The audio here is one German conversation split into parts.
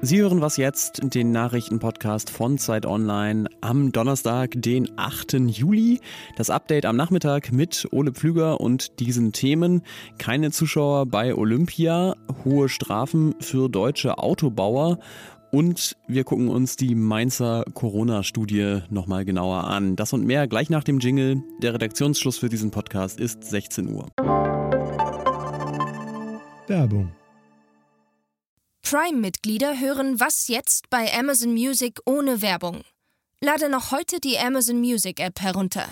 Sie hören was jetzt, den Nachrichtenpodcast von Zeit Online am Donnerstag, den 8. Juli. Das Update am Nachmittag mit Ole Pflüger und diesen Themen. Keine Zuschauer bei Olympia, hohe Strafen für deutsche Autobauer und wir gucken uns die Mainzer Corona-Studie nochmal genauer an. Das und mehr gleich nach dem Jingle. Der Redaktionsschluss für diesen Podcast ist 16 Uhr. Werbung Prime-Mitglieder hören Was jetzt bei Amazon Music ohne Werbung. Lade noch heute die Amazon Music App herunter.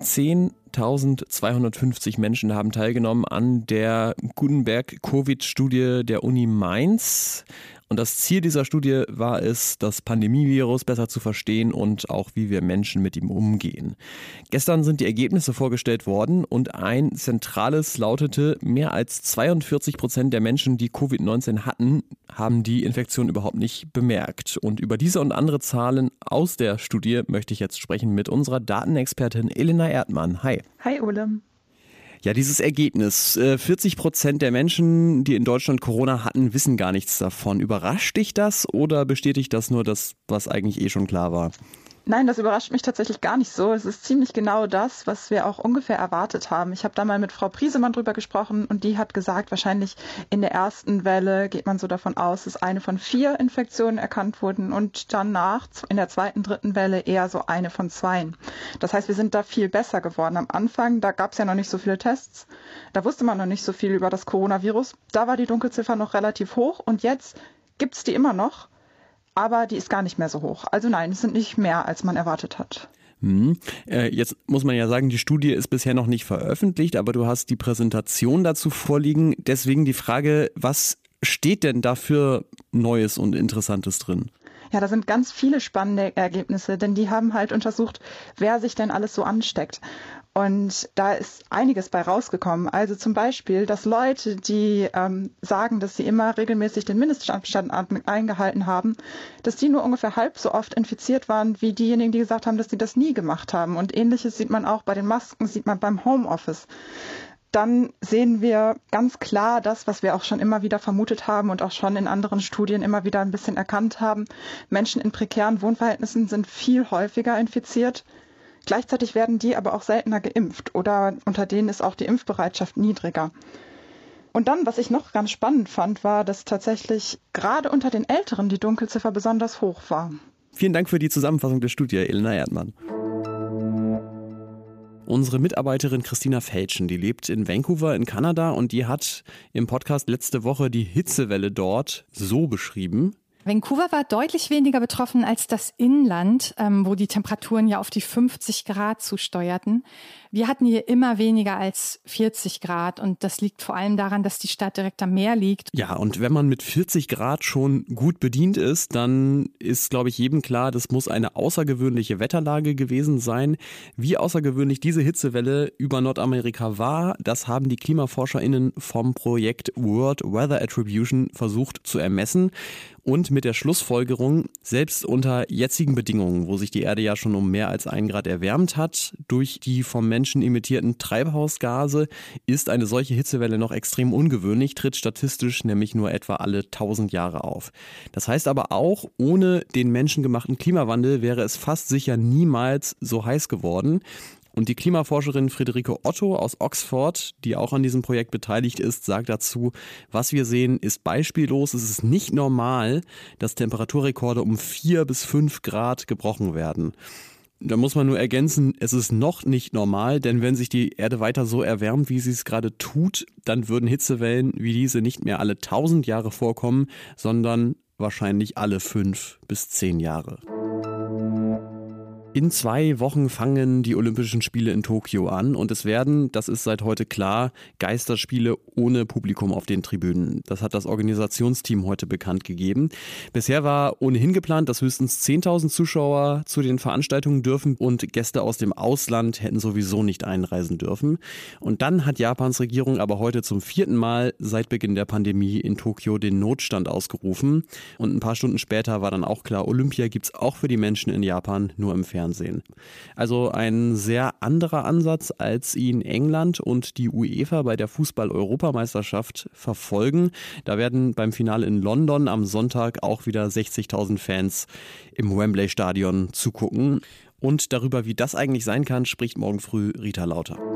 10.250 Menschen haben teilgenommen an der Gutenberg-Covid-Studie der Uni Mainz. Und das Ziel dieser Studie war es, das Pandemievirus besser zu verstehen und auch wie wir Menschen mit ihm umgehen. Gestern sind die Ergebnisse vorgestellt worden und ein zentrales lautete, mehr als 42 Prozent der Menschen, die Covid-19 hatten, haben die Infektion überhaupt nicht bemerkt. Und über diese und andere Zahlen aus der Studie möchte ich jetzt sprechen mit unserer Datenexpertin Elena Erdmann. Hi. Hi, Ole. Ja, dieses Ergebnis. 40 äh, Prozent der Menschen, die in Deutschland Corona hatten, wissen gar nichts davon. Überrascht dich das oder bestätigt das nur das, was eigentlich eh schon klar war? Nein, das überrascht mich tatsächlich gar nicht so. Es ist ziemlich genau das, was wir auch ungefähr erwartet haben. Ich habe da mal mit Frau Priesemann drüber gesprochen und die hat gesagt, wahrscheinlich in der ersten Welle geht man so davon aus, dass eine von vier Infektionen erkannt wurden und danach in der zweiten, dritten Welle eher so eine von zweien. Das heißt, wir sind da viel besser geworden. Am Anfang, da gab es ja noch nicht so viele Tests, da wusste man noch nicht so viel über das Coronavirus. Da war die Dunkelziffer noch relativ hoch und jetzt gibt es die immer noch aber die ist gar nicht mehr so hoch. Also nein, es sind nicht mehr, als man erwartet hat. Hm. Äh, jetzt muss man ja sagen, die Studie ist bisher noch nicht veröffentlicht, aber du hast die Präsentation dazu vorliegen. Deswegen die Frage, was steht denn dafür Neues und Interessantes drin? Ja, da sind ganz viele spannende Ergebnisse, denn die haben halt untersucht, wer sich denn alles so ansteckt. Und da ist einiges bei rausgekommen. Also zum Beispiel, dass Leute, die ähm, sagen, dass sie immer regelmäßig den Mindestabstand eingehalten haben, dass die nur ungefähr halb so oft infiziert waren wie diejenigen, die gesagt haben, dass sie das nie gemacht haben. Und ähnliches sieht man auch bei den Masken, sieht man beim Homeoffice dann sehen wir ganz klar das, was wir auch schon immer wieder vermutet haben und auch schon in anderen Studien immer wieder ein bisschen erkannt haben. Menschen in prekären Wohnverhältnissen sind viel häufiger infiziert. Gleichzeitig werden die aber auch seltener geimpft oder unter denen ist auch die Impfbereitschaft niedriger. Und dann, was ich noch ganz spannend fand, war, dass tatsächlich gerade unter den Älteren die Dunkelziffer besonders hoch war. Vielen Dank für die Zusammenfassung der Studie, Elena Erdmann. Unsere Mitarbeiterin Christina Felschen, die lebt in Vancouver in Kanada und die hat im Podcast letzte Woche die Hitzewelle dort so beschrieben. Vancouver war deutlich weniger betroffen als das Inland, ähm, wo die Temperaturen ja auf die 50 Grad zusteuerten. Wir hatten hier immer weniger als 40 Grad und das liegt vor allem daran, dass die Stadt direkt am Meer liegt. Ja, und wenn man mit 40 Grad schon gut bedient ist, dann ist, glaube ich, jedem klar, das muss eine außergewöhnliche Wetterlage gewesen sein. Wie außergewöhnlich diese Hitzewelle über Nordamerika war, das haben die KlimaforscherInnen vom Projekt World Weather Attribution versucht zu ermessen und mit der Schlussfolgerung, selbst unter jetzigen Bedingungen, wo sich die Erde ja schon um mehr als ein Grad erwärmt hat, durch die vom Menschen imitierten Treibhausgase, ist eine solche Hitzewelle noch extrem ungewöhnlich, tritt statistisch nämlich nur etwa alle 1000 Jahre auf. Das heißt aber auch, ohne den menschengemachten Klimawandel wäre es fast sicher niemals so heiß geworden. Und die Klimaforscherin Friederike Otto aus Oxford, die auch an diesem Projekt beteiligt ist, sagt dazu, was wir sehen, ist beispiellos. Es ist nicht normal, dass Temperaturrekorde um vier bis fünf Grad gebrochen werden. Da muss man nur ergänzen, es ist noch nicht normal, denn wenn sich die Erde weiter so erwärmt, wie sie es gerade tut, dann würden Hitzewellen wie diese nicht mehr alle tausend Jahre vorkommen, sondern wahrscheinlich alle fünf bis zehn Jahre. In zwei Wochen fangen die Olympischen Spiele in Tokio an und es werden, das ist seit heute klar, Geisterspiele ohne Publikum auf den Tribünen. Das hat das Organisationsteam heute bekannt gegeben. Bisher war ohnehin geplant, dass höchstens 10.000 Zuschauer zu den Veranstaltungen dürfen und Gäste aus dem Ausland hätten sowieso nicht einreisen dürfen. Und dann hat Japans Regierung aber heute zum vierten Mal seit Beginn der Pandemie in Tokio den Notstand ausgerufen. Und ein paar Stunden später war dann auch klar, Olympia gibt's auch für die Menschen in Japan nur im Fernsehen. Fernsehen. Also ein sehr anderer Ansatz, als ihn England und die UEFA bei der Fußball-Europameisterschaft verfolgen. Da werden beim Finale in London am Sonntag auch wieder 60.000 Fans im Wembley-Stadion zugucken. Und darüber, wie das eigentlich sein kann, spricht morgen früh Rita Lauter.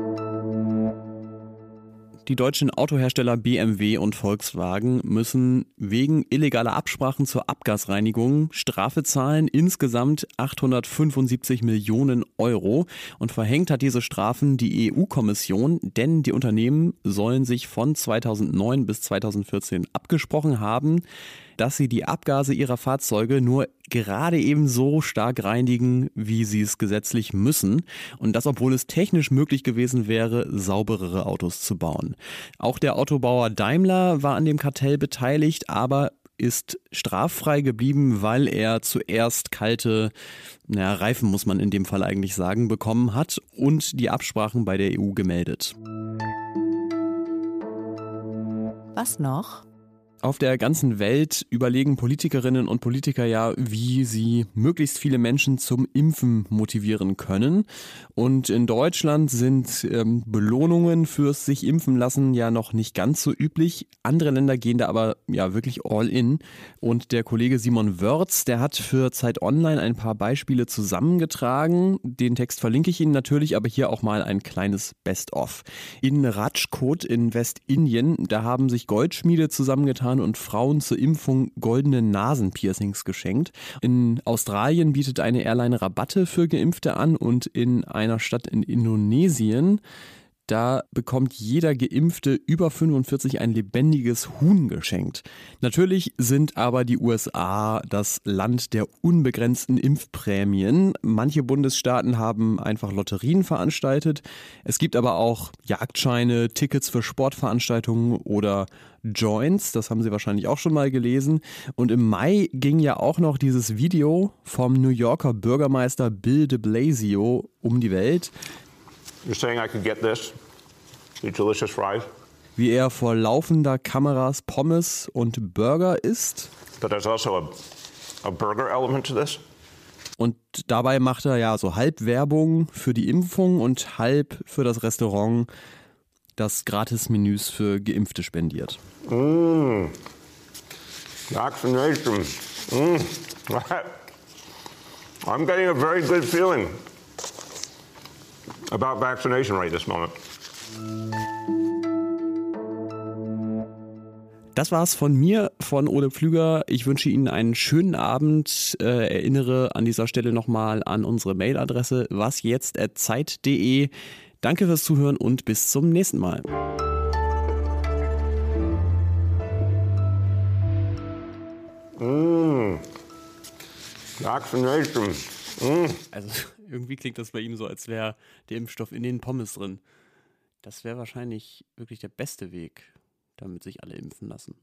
Die deutschen Autohersteller BMW und Volkswagen müssen wegen illegaler Absprachen zur Abgasreinigung Strafe zahlen, insgesamt 875 Millionen Euro. Und verhängt hat diese Strafen die EU-Kommission, denn die Unternehmen sollen sich von 2009 bis 2014 abgesprochen haben, dass sie die Abgase ihrer Fahrzeuge nur gerade eben so stark reinigen, wie sie es gesetzlich müssen. Und das, obwohl es technisch möglich gewesen wäre, sauberere Autos zu bauen. Auch der Autobauer Daimler war an dem Kartell beteiligt, aber ist straffrei geblieben, weil er zuerst kalte naja, Reifen, muss man in dem Fall eigentlich sagen, bekommen hat und die Absprachen bei der EU gemeldet. Was noch? Auf der ganzen Welt überlegen Politikerinnen und Politiker ja, wie sie möglichst viele Menschen zum Impfen motivieren können. Und in Deutschland sind ähm, Belohnungen fürs sich impfen lassen ja noch nicht ganz so üblich. Andere Länder gehen da aber ja wirklich all in. Und der Kollege Simon Wörz, der hat für Zeit Online ein paar Beispiele zusammengetragen. Den Text verlinke ich Ihnen natürlich, aber hier auch mal ein kleines Best-of. In Rajkot in Westindien, da haben sich Goldschmiede zusammengetan getan und Frauen zur Impfung goldene Nasenpiercings geschenkt. In Australien bietet eine Airline Rabatte für Geimpfte an und in einer Stadt in Indonesien da bekommt jeder Geimpfte über 45 ein lebendiges Huhn geschenkt. Natürlich sind aber die USA das Land der unbegrenzten Impfprämien. Manche Bundesstaaten haben einfach Lotterien veranstaltet. Es gibt aber auch Jagdscheine, Tickets für Sportveranstaltungen oder Joints. Das haben Sie wahrscheinlich auch schon mal gelesen. Und im Mai ging ja auch noch dieses Video vom New Yorker Bürgermeister Bill de Blasio um die Welt. You're saying I could get this? These delicious fries? Wie er vor laufender Kameras Pommes und Burger isst. But there's also a, a burger element to this. Und dabei macht er ja so halb Werbung für die Impfung und halb für das Restaurant, das Gratis-Menüs für Geimpfte spendiert. Mmh. Vaccination. Mmh. I'm getting a very good feeling about vaccination right this moment. Das war's von mir, von Ole Pflüger. Ich wünsche Ihnen einen schönen Abend. Äh, erinnere an dieser Stelle nochmal an unsere Mailadresse wasjetzt.zeit.de. Danke fürs Zuhören und bis zum nächsten Mal. Mmh. Vaccination. Also irgendwie klingt das bei ihm so, als wäre der Impfstoff in den Pommes drin. Das wäre wahrscheinlich wirklich der beste Weg, damit sich alle impfen lassen.